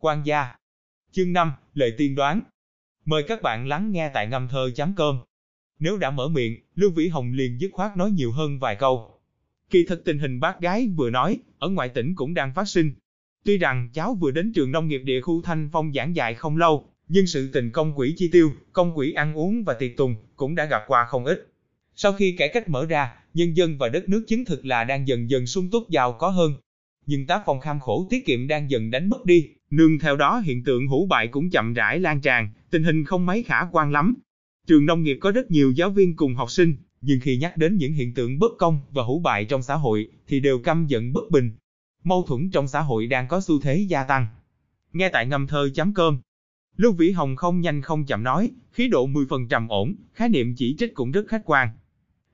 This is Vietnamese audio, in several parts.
Quan gia. Chương 5, lời tiên đoán. Mời các bạn lắng nghe tại ngâm thơ chấm cơm. Nếu đã mở miệng, Lưu Vĩ Hồng liền dứt khoát nói nhiều hơn vài câu. Kỳ thực tình hình bác gái vừa nói, ở ngoại tỉnh cũng đang phát sinh. Tuy rằng cháu vừa đến trường nông nghiệp địa khu Thanh Phong giảng dạy không lâu, nhưng sự tình công quỹ chi tiêu, công quỹ ăn uống và tiệc tùng cũng đã gặp qua không ít. Sau khi cải cách mở ra, nhân dân và đất nước chứng thực là đang dần dần sung túc giàu có hơn. Nhưng tác phong kham khổ tiết kiệm đang dần đánh mất đi, nương theo đó hiện tượng hủ bại cũng chậm rãi lan tràn, tình hình không mấy khả quan lắm. Trường nông nghiệp có rất nhiều giáo viên cùng học sinh, nhưng khi nhắc đến những hiện tượng bất công và hủ bại trong xã hội thì đều căm giận bất bình. Mâu thuẫn trong xã hội đang có xu thế gia tăng. Nghe tại ngâm thơ chấm cơm, Lưu Vĩ Hồng không nhanh không chậm nói, khí độ 10 phần trầm ổn, khái niệm chỉ trích cũng rất khách quan.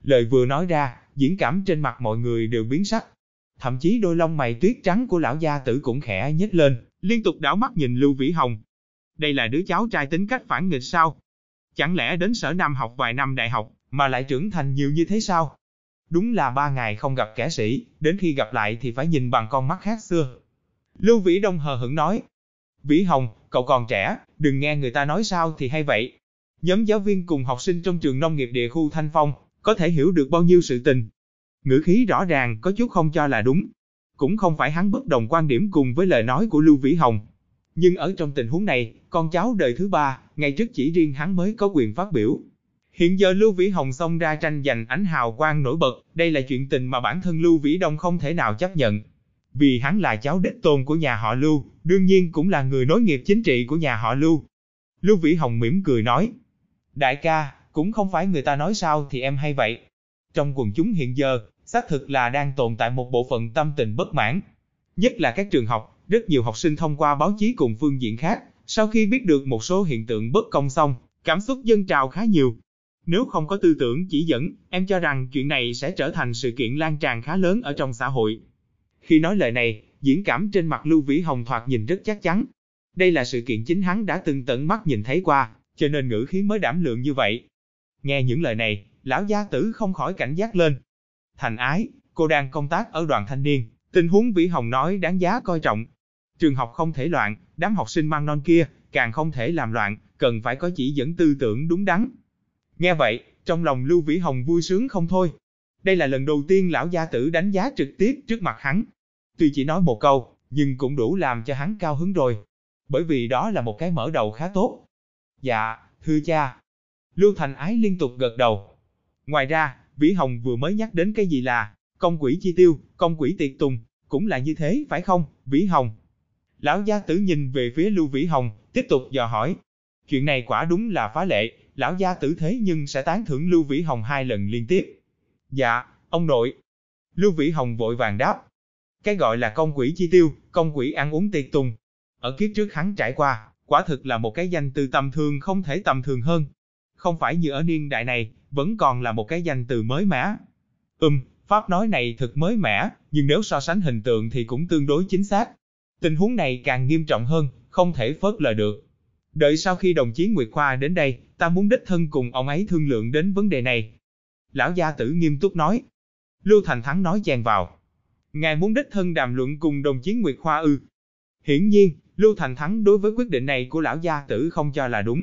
Lời vừa nói ra, diễn cảm trên mặt mọi người đều biến sắc. Thậm chí đôi lông mày tuyết trắng của lão gia tử cũng khẽ nhếch lên, liên tục đảo mắt nhìn Lưu Vĩ Hồng. Đây là đứa cháu trai tính cách phản nghịch sao? Chẳng lẽ đến sở Nam học vài năm đại học, mà lại trưởng thành nhiều như thế sao? Đúng là ba ngày không gặp kẻ sĩ, đến khi gặp lại thì phải nhìn bằng con mắt khác xưa. Lưu Vĩ Đông hờ hững nói, Vĩ Hồng, cậu còn trẻ, đừng nghe người ta nói sao thì hay vậy. Nhóm giáo viên cùng học sinh trong trường nông nghiệp địa khu Thanh Phong, có thể hiểu được bao nhiêu sự tình. Ngữ khí rõ ràng có chút không cho là đúng. Cũng không phải hắn bất đồng quan điểm cùng với lời nói của Lưu Vĩ Hồng. Nhưng ở trong tình huống này, con cháu đời thứ ba, ngày trước chỉ riêng hắn mới có quyền phát biểu. Hiện giờ Lưu Vĩ Hồng xông ra tranh giành ánh hào quang nổi bật, đây là chuyện tình mà bản thân Lưu Vĩ Đông không thể nào chấp nhận. Vì hắn là cháu đích tôn của nhà họ Lưu, đương nhiên cũng là người nối nghiệp chính trị của nhà họ Lưu. Lưu Vĩ Hồng mỉm cười nói, Đại ca, cũng không phải người ta nói sao thì em hay vậy. Trong quần chúng hiện giờ, xác thực là đang tồn tại một bộ phận tâm tình bất mãn. Nhất là các trường học, rất nhiều học sinh thông qua báo chí cùng phương diện khác, sau khi biết được một số hiện tượng bất công xong, cảm xúc dân trào khá nhiều. Nếu không có tư tưởng chỉ dẫn, em cho rằng chuyện này sẽ trở thành sự kiện lan tràn khá lớn ở trong xã hội. Khi nói lời này, diễn cảm trên mặt Lưu Vĩ Hồng thoạt nhìn rất chắc chắn. Đây là sự kiện chính hắn đã từng tận mắt nhìn thấy qua, cho nên ngữ khí mới đảm lượng như vậy. Nghe những lời này, lão gia tử không khỏi cảnh giác lên. Thành ái, cô đang công tác ở đoàn thanh niên, tình huống Vĩ Hồng nói đáng giá coi trọng. Trường học không thể loạn, đám học sinh mang non kia, càng không thể làm loạn, cần phải có chỉ dẫn tư tưởng đúng đắn. Nghe vậy, trong lòng Lưu Vĩ Hồng vui sướng không thôi. Đây là lần đầu tiên lão gia tử đánh giá trực tiếp trước mặt hắn. Tuy chỉ nói một câu, nhưng cũng đủ làm cho hắn cao hứng rồi. Bởi vì đó là một cái mở đầu khá tốt. Dạ, thưa cha. Lưu Thành Ái liên tục gật đầu. Ngoài ra, Vĩ Hồng vừa mới nhắc đến cái gì là công quỹ chi tiêu, công quỹ tiệc tùng, cũng là như thế phải không, Vĩ Hồng? Lão gia tử nhìn về phía Lưu Vĩ Hồng, tiếp tục dò hỏi. Chuyện này quả đúng là phá lệ, lão gia tử thế nhưng sẽ tán thưởng Lưu Vĩ Hồng hai lần liên tiếp. Dạ, ông nội. Lưu Vĩ Hồng vội vàng đáp. Cái gọi là công quỹ chi tiêu, công quỹ ăn uống tiệc tùng. Ở kiếp trước hắn trải qua, quả thực là một cái danh từ tầm thường không thể tầm thường hơn. Không phải như ở niên đại này, vẫn còn là một cái danh từ mới mẻ. Ừm, pháp nói này thật mới mẻ, nhưng nếu so sánh hình tượng thì cũng tương đối chính xác. Tình huống này càng nghiêm trọng hơn, không thể phớt lờ được. Đợi sau khi đồng chí Nguyệt Khoa đến đây, ta muốn đích thân cùng ông ấy thương lượng đến vấn đề này. Lão gia tử nghiêm túc nói. Lưu Thành Thắng nói chen vào. Ngài muốn đích thân đàm luận cùng đồng chí Nguyệt Khoa ư. Hiển nhiên, Lưu Thành Thắng đối với quyết định này của lão gia tử không cho là đúng.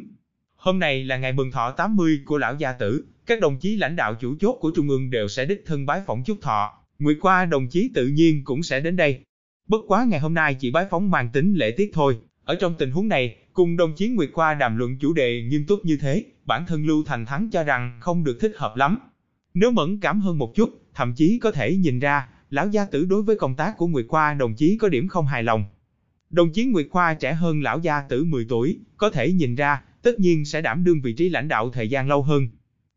Hôm nay là ngày mừng thọ 80 của lão gia tử, các đồng chí lãnh đạo chủ chốt của Trung ương đều sẽ đích thân bái phỏng chúc thọ. Nguyệt qua đồng chí tự nhiên cũng sẽ đến đây. Bất quá ngày hôm nay chỉ bái phóng mang tính lễ tiết thôi. Ở trong tình huống này, cùng đồng chí Nguyệt Khoa đàm luận chủ đề nghiêm túc như thế, bản thân Lưu Thành Thắng cho rằng không được thích hợp lắm. Nếu mẫn cảm hơn một chút, thậm chí có thể nhìn ra, lão gia tử đối với công tác của Nguyệt Khoa đồng chí có điểm không hài lòng. Đồng chí Nguyệt Khoa trẻ hơn lão gia tử 10 tuổi, có thể nhìn ra, tất nhiên sẽ đảm đương vị trí lãnh đạo thời gian lâu hơn.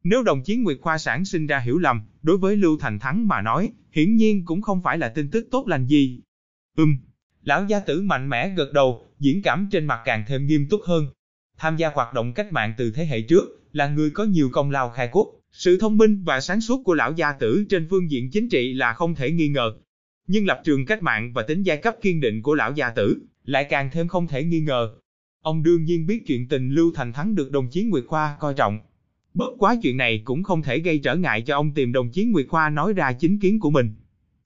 Nếu đồng chí Nguyệt Khoa sản sinh ra hiểu lầm, đối với Lưu Thành Thắng mà nói, hiển nhiên cũng không phải là tin tức tốt lành gì. Ừm, lão gia tử mạnh mẽ gật đầu, diễn cảm trên mặt càng thêm nghiêm túc hơn. Tham gia hoạt động cách mạng từ thế hệ trước, là người có nhiều công lao khai quốc, sự thông minh và sáng suốt của lão gia tử trên phương diện chính trị là không thể nghi ngờ. Nhưng lập trường cách mạng và tính giai cấp kiên định của lão gia tử lại càng thêm không thể nghi ngờ. Ông đương nhiên biết chuyện tình Lưu Thành Thắng được đồng chí Nguyệt Khoa coi trọng. Bất quá chuyện này cũng không thể gây trở ngại cho ông tìm đồng chí Nguyệt Khoa nói ra chính kiến của mình.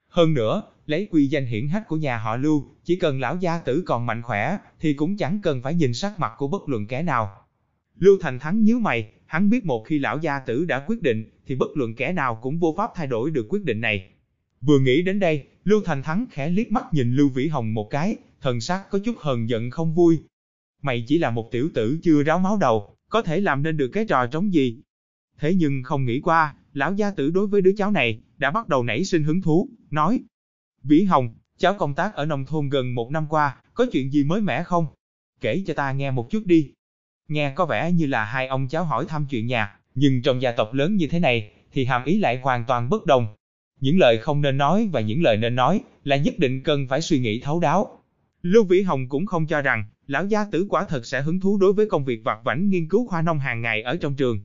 Hơn nữa, lấy quy danh hiển hách của nhà họ Lưu, chỉ cần lão gia tử còn mạnh khỏe, thì cũng chẳng cần phải nhìn sắc mặt của bất luận kẻ nào. Lưu Thành Thắng nhíu mày, hắn biết một khi lão gia tử đã quyết định, thì bất luận kẻ nào cũng vô pháp thay đổi được quyết định này. Vừa nghĩ đến đây, Lưu Thành Thắng khẽ liếc mắt nhìn Lưu Vĩ Hồng một cái, thần sắc có chút hờn giận không vui. Mày chỉ là một tiểu tử chưa ráo máu đầu, có thể làm nên được cái trò trống gì. Thế nhưng không nghĩ qua, lão gia tử đối với đứa cháu này, đã bắt đầu nảy sinh hứng thú, nói. Vĩ Hồng, cháu công tác ở nông thôn gần một năm qua, có chuyện gì mới mẻ không? Kể cho ta nghe một chút đi. Nghe có vẻ như là hai ông cháu hỏi thăm chuyện nhà, nhưng trong gia tộc lớn như thế này, thì hàm ý lại hoàn toàn bất đồng. Những lời không nên nói và những lời nên nói là nhất định cần phải suy nghĩ thấu đáo. Lưu Vĩ Hồng cũng không cho rằng, lão gia tử quả thật sẽ hứng thú đối với công việc vặt vảnh nghiên cứu khoa nông hàng ngày ở trong trường.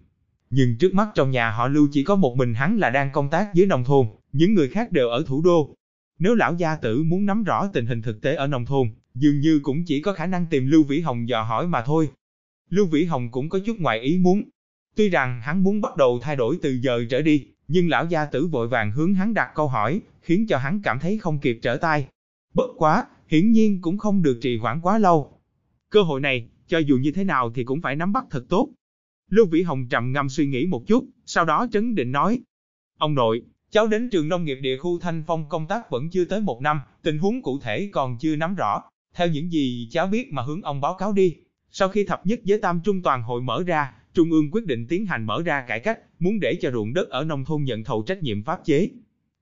Nhưng trước mắt trong nhà họ Lưu chỉ có một mình hắn là đang công tác dưới nông thôn, những người khác đều ở thủ đô. Nếu lão gia tử muốn nắm rõ tình hình thực tế ở nông thôn, dường như cũng chỉ có khả năng tìm Lưu Vĩ Hồng dò hỏi mà thôi. Lưu Vĩ Hồng cũng có chút ngoài ý muốn. Tuy rằng hắn muốn bắt đầu thay đổi từ giờ trở đi, nhưng lão gia tử vội vàng hướng hắn đặt câu hỏi, khiến cho hắn cảm thấy không kịp trở tay. Bất quá, hiển nhiên cũng không được trì hoãn quá lâu. Cơ hội này, cho dù như thế nào thì cũng phải nắm bắt thật tốt. Lưu Vĩ Hồng trầm ngâm suy nghĩ một chút, sau đó trấn định nói. Ông nội, cháu đến trường nông nghiệp địa khu Thanh Phong công tác vẫn chưa tới một năm, tình huống cụ thể còn chưa nắm rõ. Theo những gì cháu biết mà hướng ông báo cáo đi. Sau khi thập nhất giới tam trung toàn hội mở ra, Trung ương quyết định tiến hành mở ra cải cách, muốn để cho ruộng đất ở nông thôn nhận thầu trách nhiệm pháp chế.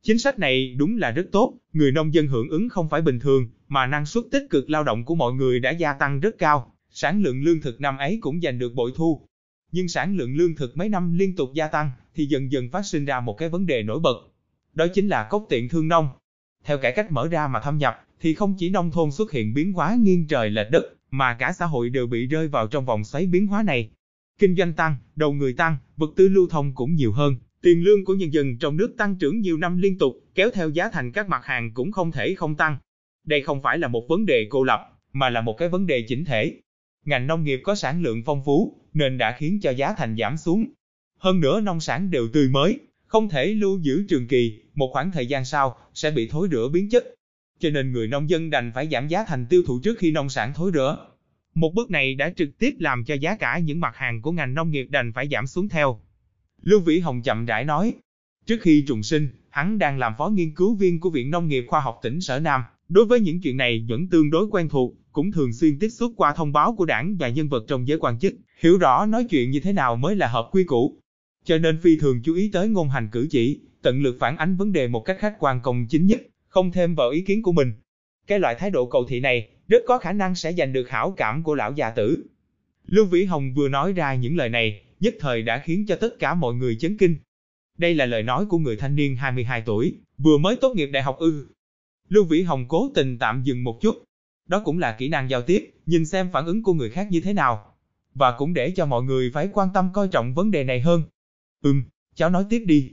Chính sách này đúng là rất tốt, người nông dân hưởng ứng không phải bình thường, mà năng suất tích cực lao động của mọi người đã gia tăng rất cao, sản lượng lương thực năm ấy cũng giành được bội thu. Nhưng sản lượng lương thực mấy năm liên tục gia tăng, thì dần dần phát sinh ra một cái vấn đề nổi bật. Đó chính là cốc tiện thương nông. Theo cải cách mở ra mà thâm nhập, thì không chỉ nông thôn xuất hiện biến hóa nghiêng trời lệch đất, mà cả xã hội đều bị rơi vào trong vòng xoáy biến hóa này. Kinh doanh tăng, đầu người tăng, vật tư lưu thông cũng nhiều hơn, tiền lương của nhân dân trong nước tăng trưởng nhiều năm liên tục, kéo theo giá thành các mặt hàng cũng không thể không tăng. Đây không phải là một vấn đề cô lập, mà là một cái vấn đề chỉnh thể. Ngành nông nghiệp có sản lượng phong phú, nên đã khiến cho giá thành giảm xuống. Hơn nữa nông sản đều tươi mới, không thể lưu giữ trường kỳ, một khoảng thời gian sau sẽ bị thối rữa biến chất. Cho nên người nông dân đành phải giảm giá thành tiêu thụ trước khi nông sản thối rữa. Một bước này đã trực tiếp làm cho giá cả những mặt hàng của ngành nông nghiệp đành phải giảm xuống theo. Lưu Vĩ Hồng chậm rãi nói, trước khi trùng sinh, hắn đang làm phó nghiên cứu viên của Viện Nông nghiệp Khoa học tỉnh Sở Nam. Đối với những chuyện này vẫn tương đối quen thuộc, cũng thường xuyên tiếp xúc qua thông báo của đảng và nhân vật trong giới quan chức, hiểu rõ nói chuyện như thế nào mới là hợp quy củ. Cho nên phi thường chú ý tới ngôn hành cử chỉ, tận lực phản ánh vấn đề một cách khách quan công chính nhất, không thêm vào ý kiến của mình. Cái loại thái độ cầu thị này, rất có khả năng sẽ giành được hảo cảm của lão già tử. Lưu Vĩ Hồng vừa nói ra những lời này, nhất thời đã khiến cho tất cả mọi người chấn kinh. Đây là lời nói của người thanh niên 22 tuổi, vừa mới tốt nghiệp đại học ư. Lưu Vĩ Hồng cố tình tạm dừng một chút. Đó cũng là kỹ năng giao tiếp, nhìn xem phản ứng của người khác như thế nào. Và cũng để cho mọi người phải quan tâm coi trọng vấn đề này hơn. Ừm, cháu nói tiếp đi.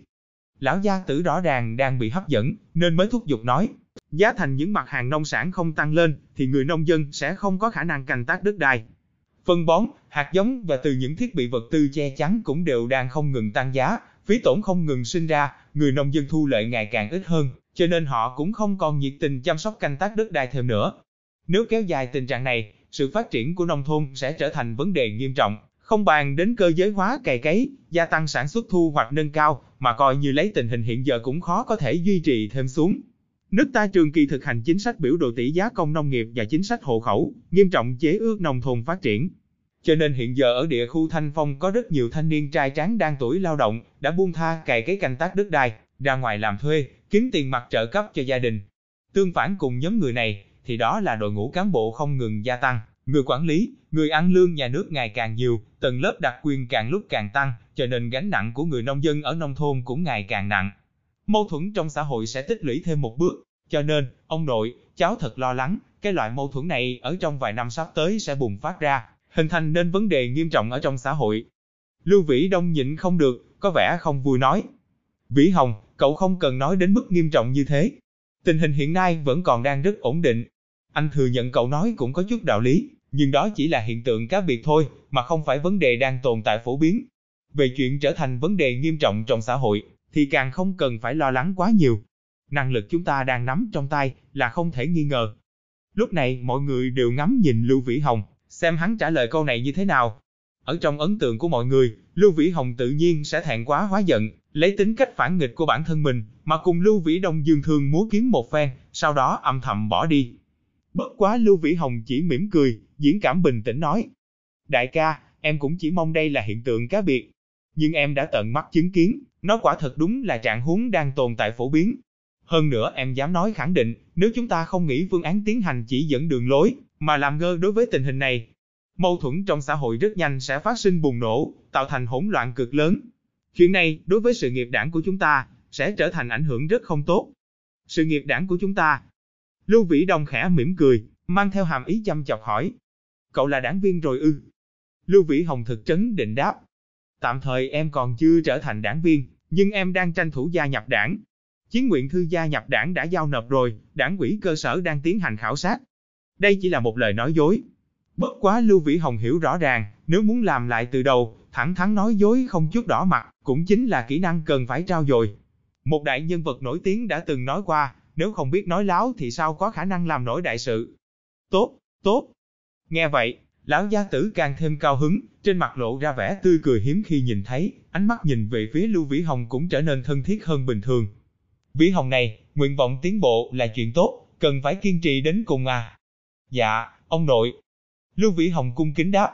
Lão gia tử rõ ràng đang bị hấp dẫn, nên mới thúc giục nói. Giá thành những mặt hàng nông sản không tăng lên, thì người nông dân sẽ không có khả năng canh tác đất đai. Phân bón, hạt giống và từ những thiết bị vật tư che chắn cũng đều đang không ngừng tăng giá, phí tổn không ngừng sinh ra, người nông dân thu lợi ngày càng ít hơn, cho nên họ cũng không còn nhiệt tình chăm sóc canh tác đất đai thêm nữa. Nếu kéo dài tình trạng này, sự phát triển của nông thôn sẽ trở thành vấn đề nghiêm trọng, không bàn đến cơ giới hóa cày cấy, gia tăng sản xuất thu hoạch nâng cao, mà coi như lấy tình hình hiện giờ cũng khó có thể duy trì thêm xuống. Nước ta trường kỳ thực hành chính sách biểu đồ tỷ giá công nông nghiệp và chính sách hộ khẩu, nghiêm trọng chế ước nông thôn phát triển. Cho nên hiện giờ ở địa khu Thanh Phong có rất nhiều thanh niên trai tráng đang tuổi lao động, đã buông tha cày cái canh tác đất đai, ra ngoài làm thuê, kiếm tiền mặt trợ cấp cho gia đình. Tương phản cùng nhóm người này, thì đó là đội ngũ cán bộ không ngừng gia tăng, người quản lý, người ăn lương nhà nước ngày càng nhiều, tầng lớp đặc quyền càng lúc càng tăng, cho nên gánh nặng của người nông dân ở nông thôn cũng ngày càng nặng mâu thuẫn trong xã hội sẽ tích lũy thêm một bước. Cho nên, ông nội, cháu thật lo lắng, cái loại mâu thuẫn này ở trong vài năm sắp tới sẽ bùng phát ra, hình thành nên vấn đề nghiêm trọng ở trong xã hội. Lưu Vĩ Đông nhịn không được, có vẻ không vui nói. Vĩ Hồng, cậu không cần nói đến mức nghiêm trọng như thế. Tình hình hiện nay vẫn còn đang rất ổn định. Anh thừa nhận cậu nói cũng có chút đạo lý, nhưng đó chỉ là hiện tượng cá biệt thôi, mà không phải vấn đề đang tồn tại phổ biến. Về chuyện trở thành vấn đề nghiêm trọng trong xã hội, thì càng không cần phải lo lắng quá nhiều. Năng lực chúng ta đang nắm trong tay là không thể nghi ngờ. Lúc này mọi người đều ngắm nhìn Lưu Vĩ Hồng, xem hắn trả lời câu này như thế nào. Ở trong ấn tượng của mọi người, Lưu Vĩ Hồng tự nhiên sẽ thẹn quá hóa giận, lấy tính cách phản nghịch của bản thân mình, mà cùng Lưu Vĩ Đông dương thương múa kiếm một phen, sau đó âm thầm bỏ đi. Bất quá Lưu Vĩ Hồng chỉ mỉm cười, diễn cảm bình tĩnh nói. Đại ca, em cũng chỉ mong đây là hiện tượng cá biệt. Nhưng em đã tận mắt chứng kiến, nó quả thật đúng là trạng huống đang tồn tại phổ biến. Hơn nữa em dám nói khẳng định, nếu chúng ta không nghĩ phương án tiến hành chỉ dẫn đường lối, mà làm ngơ đối với tình hình này, mâu thuẫn trong xã hội rất nhanh sẽ phát sinh bùng nổ, tạo thành hỗn loạn cực lớn. Chuyện này, đối với sự nghiệp đảng của chúng ta, sẽ trở thành ảnh hưởng rất không tốt. Sự nghiệp đảng của chúng ta. Lưu Vĩ Đông khẽ mỉm cười, mang theo hàm ý chăm chọc hỏi. Cậu là đảng viên rồi ư? Lưu Vĩ Hồng thực trấn định đáp. Tạm thời em còn chưa trở thành đảng viên, nhưng em đang tranh thủ gia nhập đảng. Chiến nguyện thư gia nhập đảng đã giao nộp rồi, đảng ủy cơ sở đang tiến hành khảo sát. Đây chỉ là một lời nói dối. Bất quá Lưu Vĩ Hồng hiểu rõ ràng, nếu muốn làm lại từ đầu, thẳng thắn nói dối không chút đỏ mặt, cũng chính là kỹ năng cần phải trao dồi. Một đại nhân vật nổi tiếng đã từng nói qua, nếu không biết nói láo thì sao có khả năng làm nổi đại sự. Tốt, tốt. Nghe vậy, lão gia tử càng thêm cao hứng, trên mặt lộ ra vẻ tươi cười hiếm khi nhìn thấy, ánh mắt nhìn về phía Lưu Vĩ Hồng cũng trở nên thân thiết hơn bình thường. Vĩ Hồng này, nguyện vọng tiến bộ là chuyện tốt, cần phải kiên trì đến cùng à. Dạ, ông nội. Lưu Vĩ Hồng cung kính đáp.